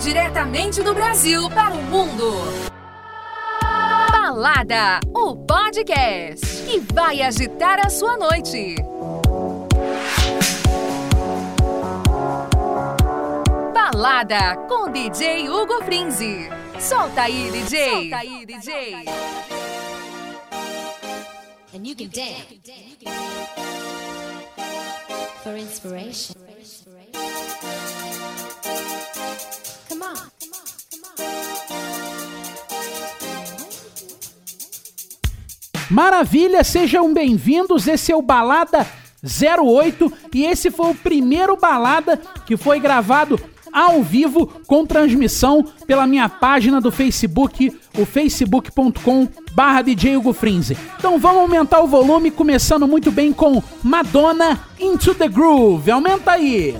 Diretamente do Brasil para o mundo. Balada, o podcast que vai agitar a sua noite. Balada com DJ Hugo Frinzi. Solta aí, DJ. Solta aí, DJ. And you can dance for inspiration. Maravilha, sejam bem-vindos. Esse é o Balada 08 e esse foi o primeiro balada que foi gravado ao vivo com transmissão pela minha página do Facebook, o facebook.com barra DJ Hugo Frinze. Então vamos aumentar o volume, começando muito bem com Madonna Into the Groove. Aumenta aí!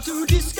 to this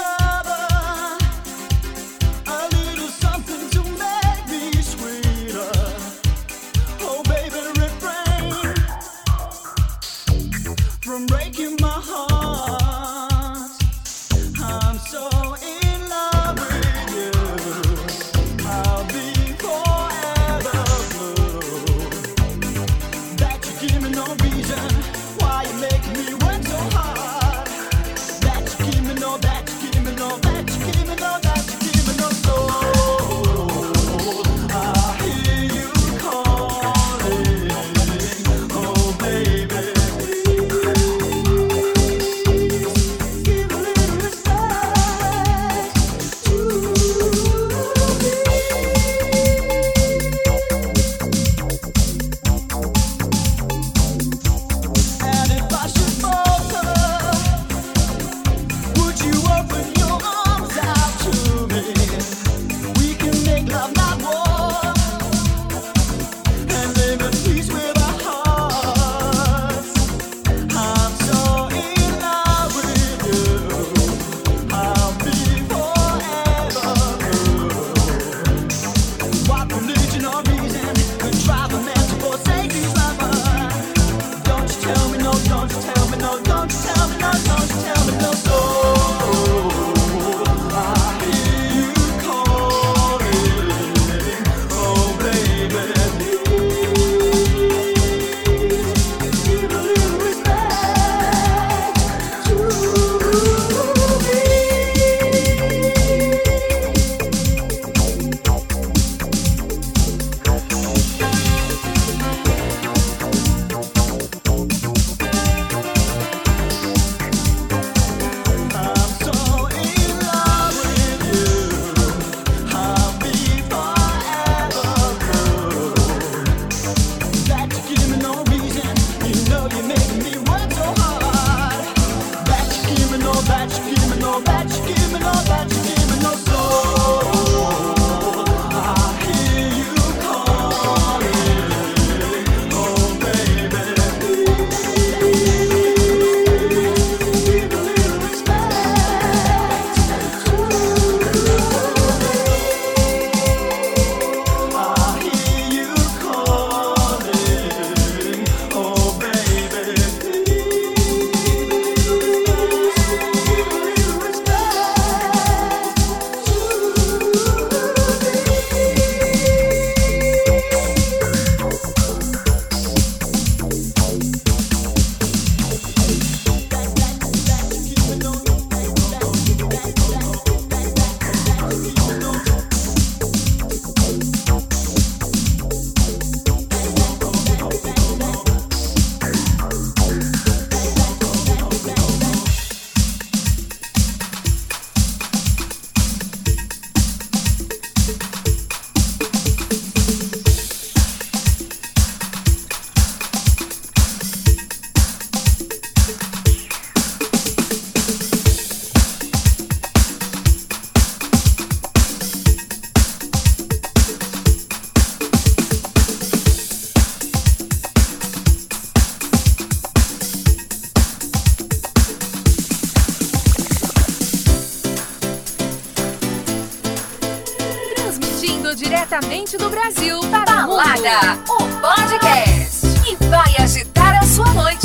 diretamente do Brasil para Balada, o podcast que vai agitar a sua noite.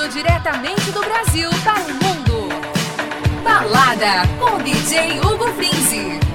Transmitindo diretamente do Brasil tá para o mundo. Balada com DJ Hugo Frinzi.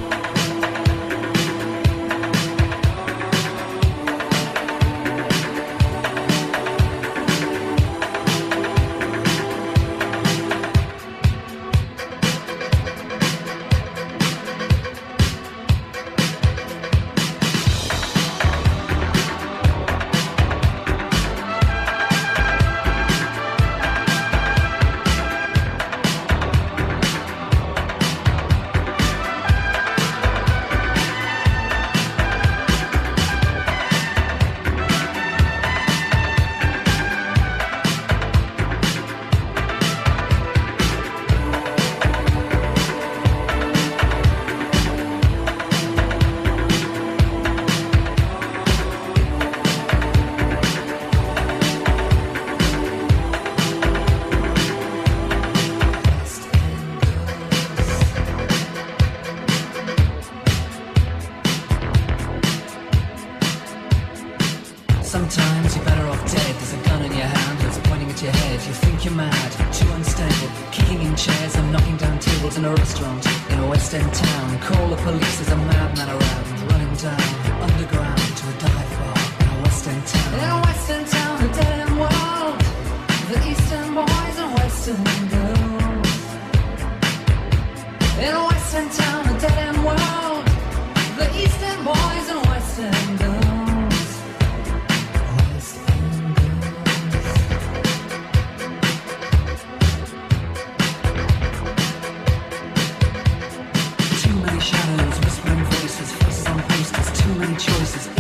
choices.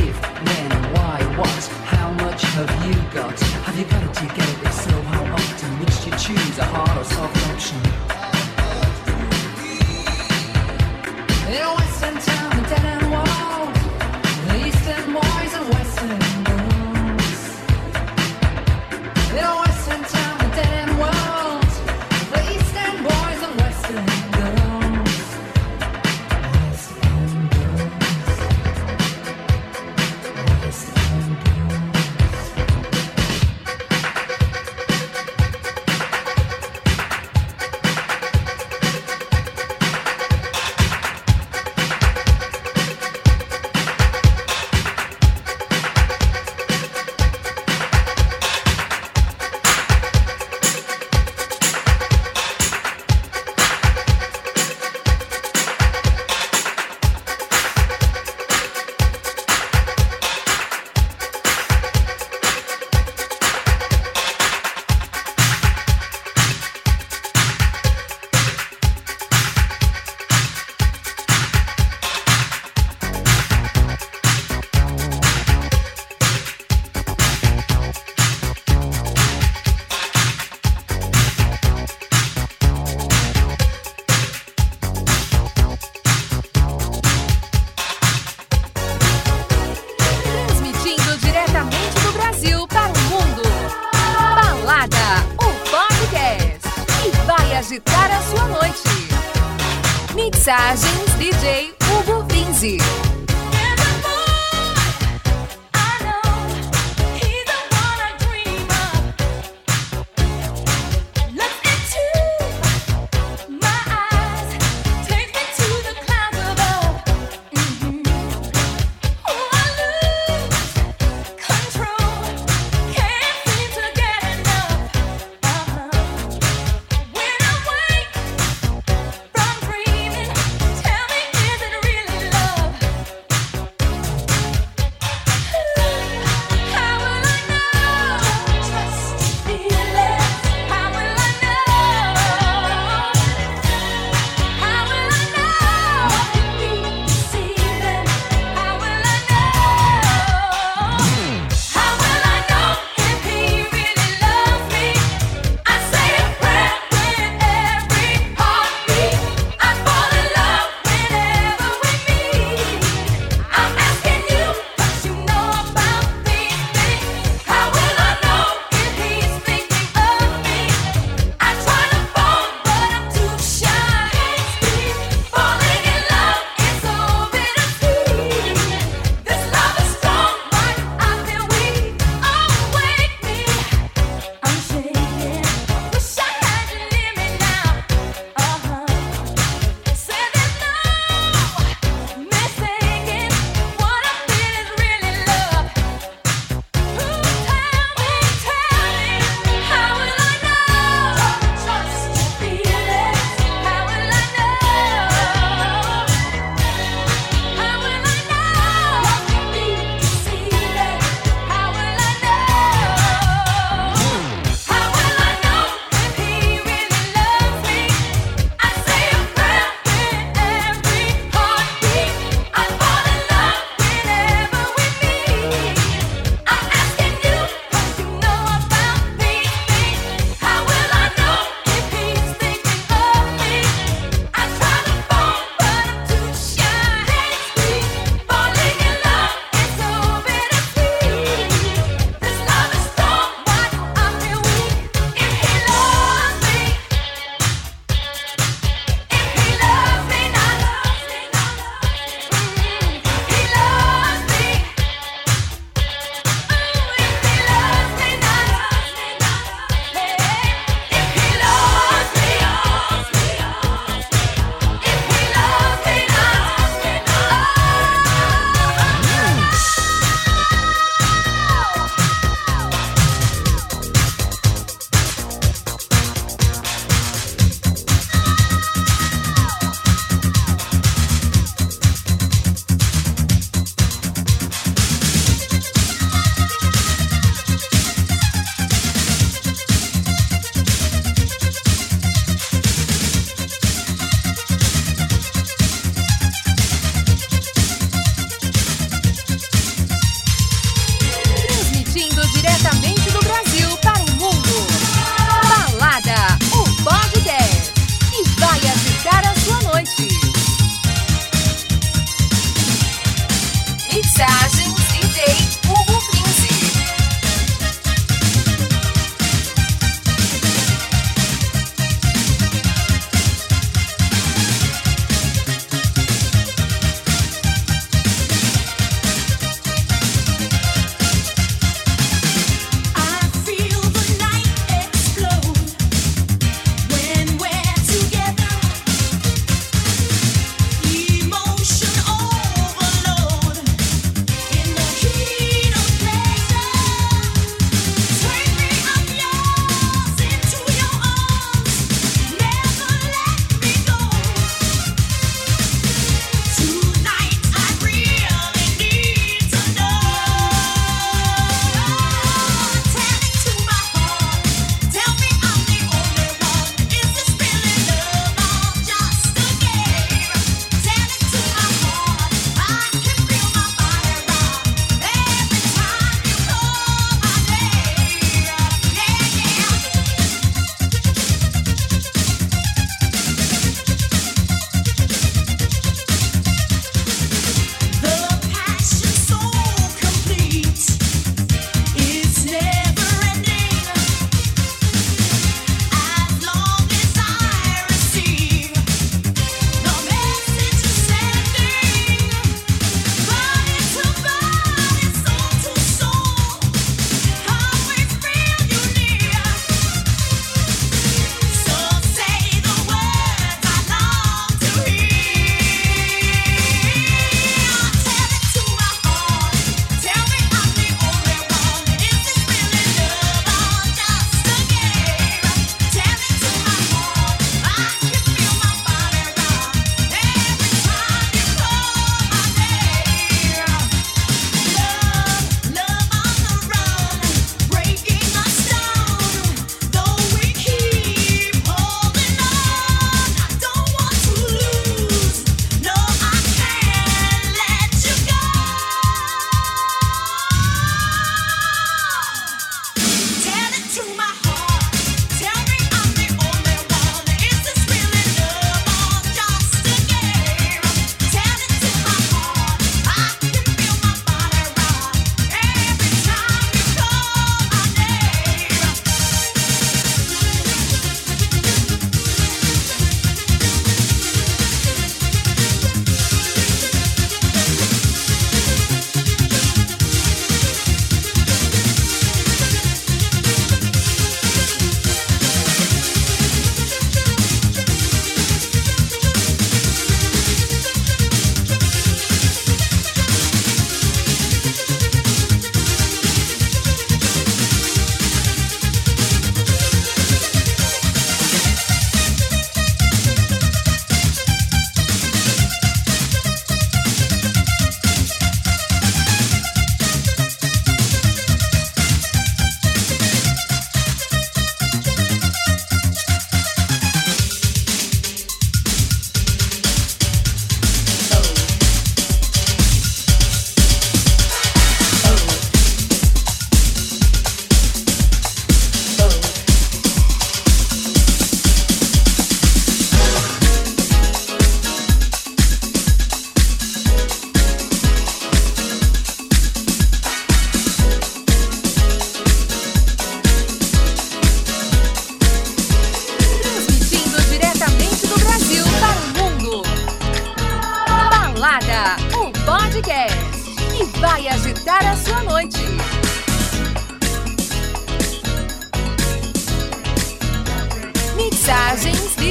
Mixagens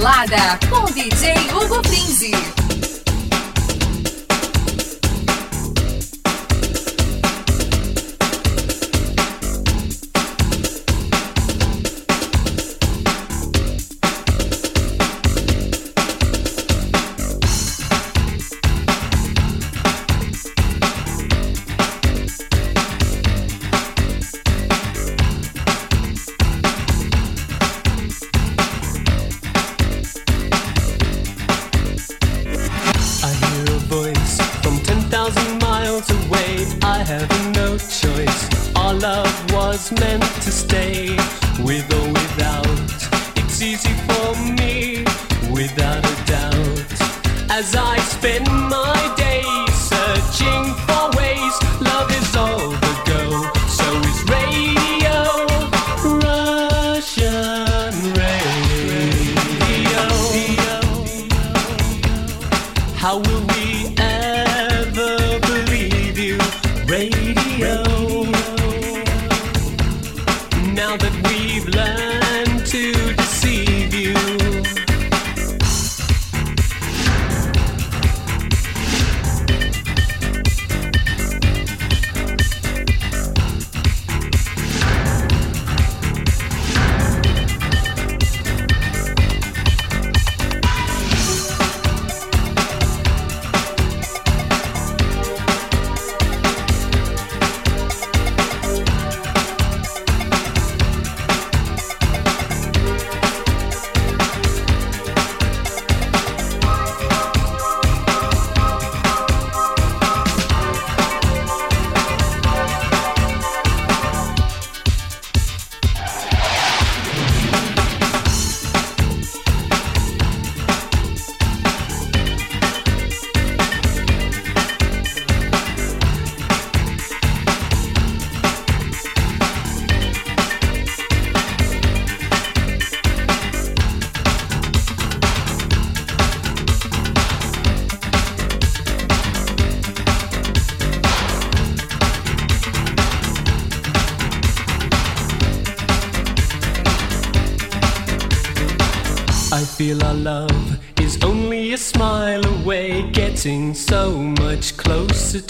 Balada com DJ Hugo Prinzi.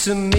To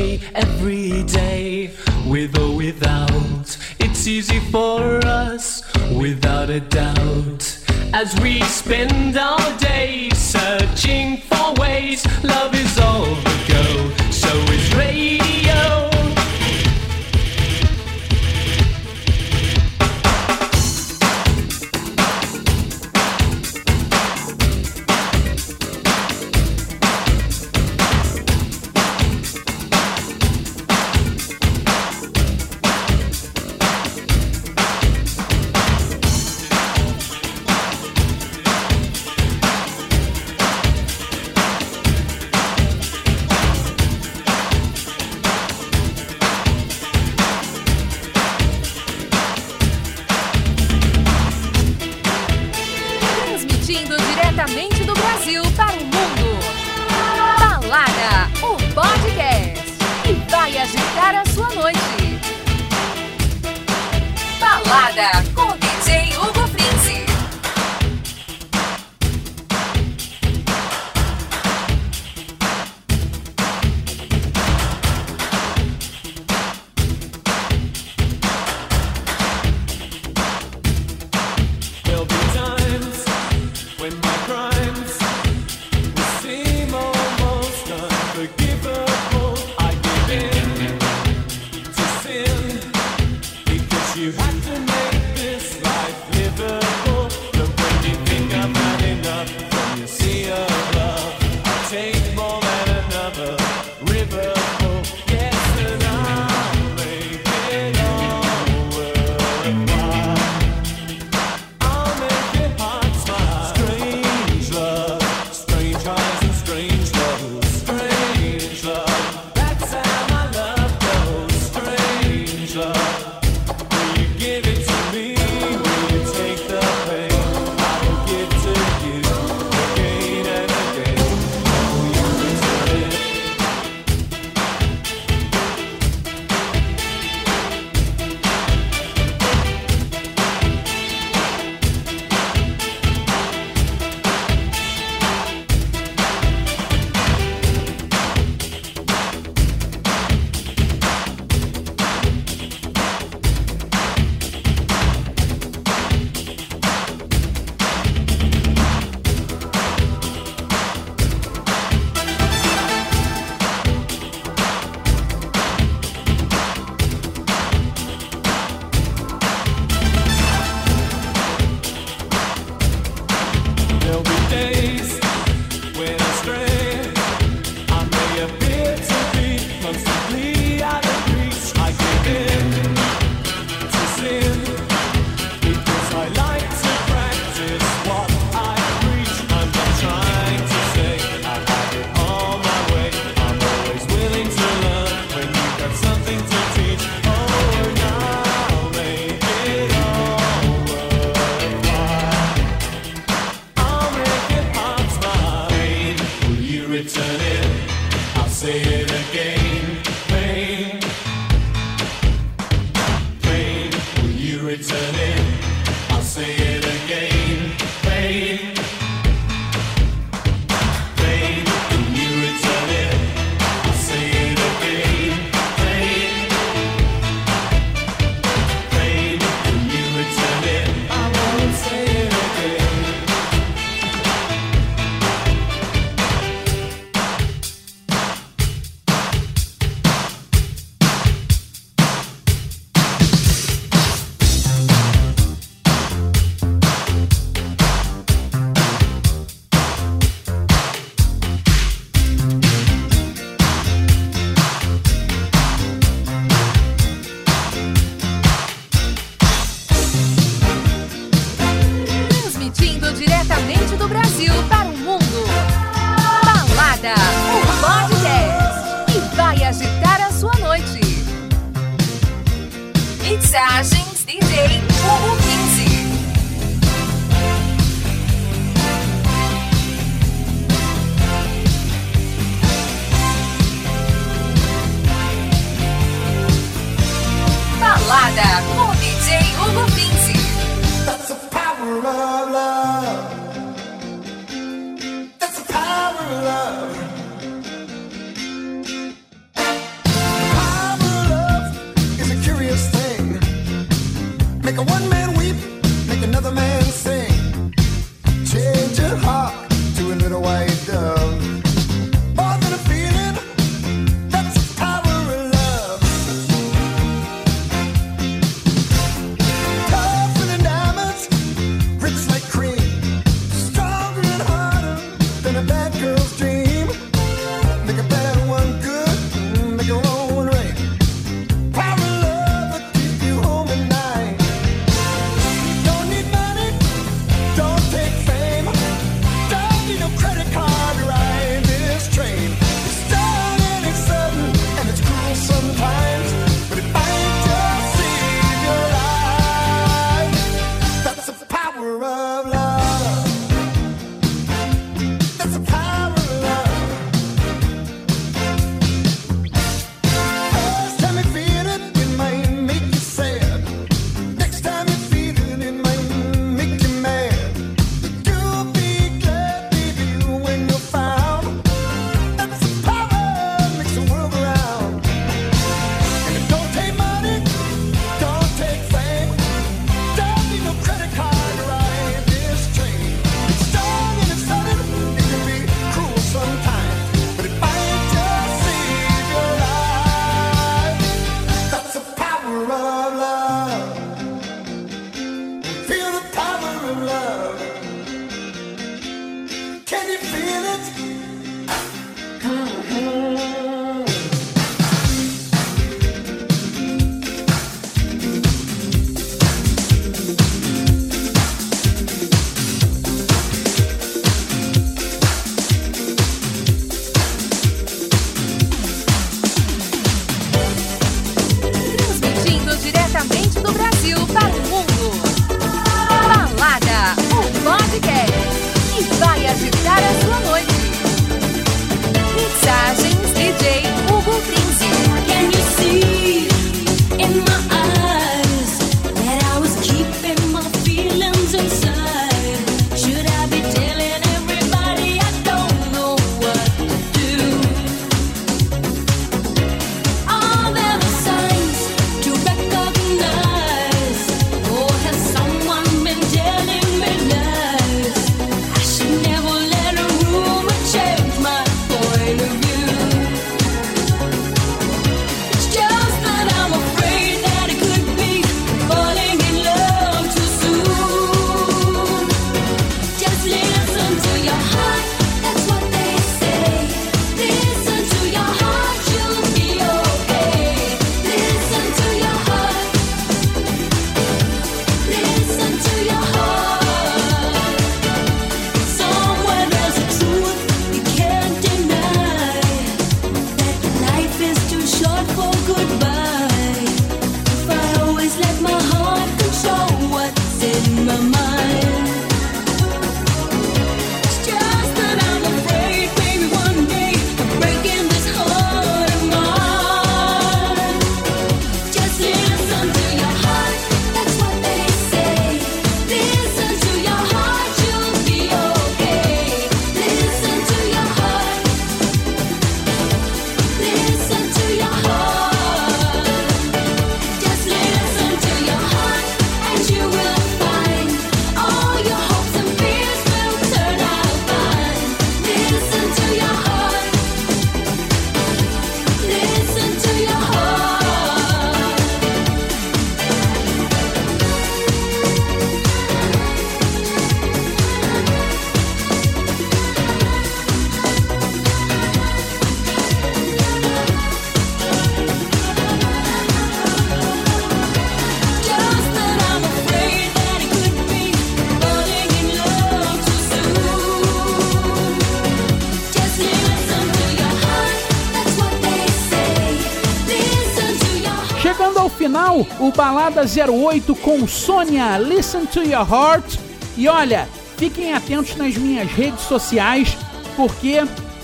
Balada 08 com Sônia Listen to Your Heart. E olha, fiquem atentos nas minhas redes sociais, porque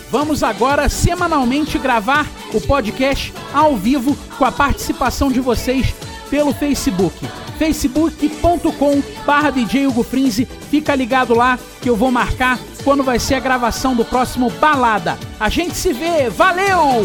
vamos agora semanalmente gravar o podcast ao vivo com a participação de vocês pelo Facebook. facebook.com barra DJ Hugo Frinze. Fica ligado lá que eu vou marcar quando vai ser a gravação do próximo Balada. A gente se vê, valeu!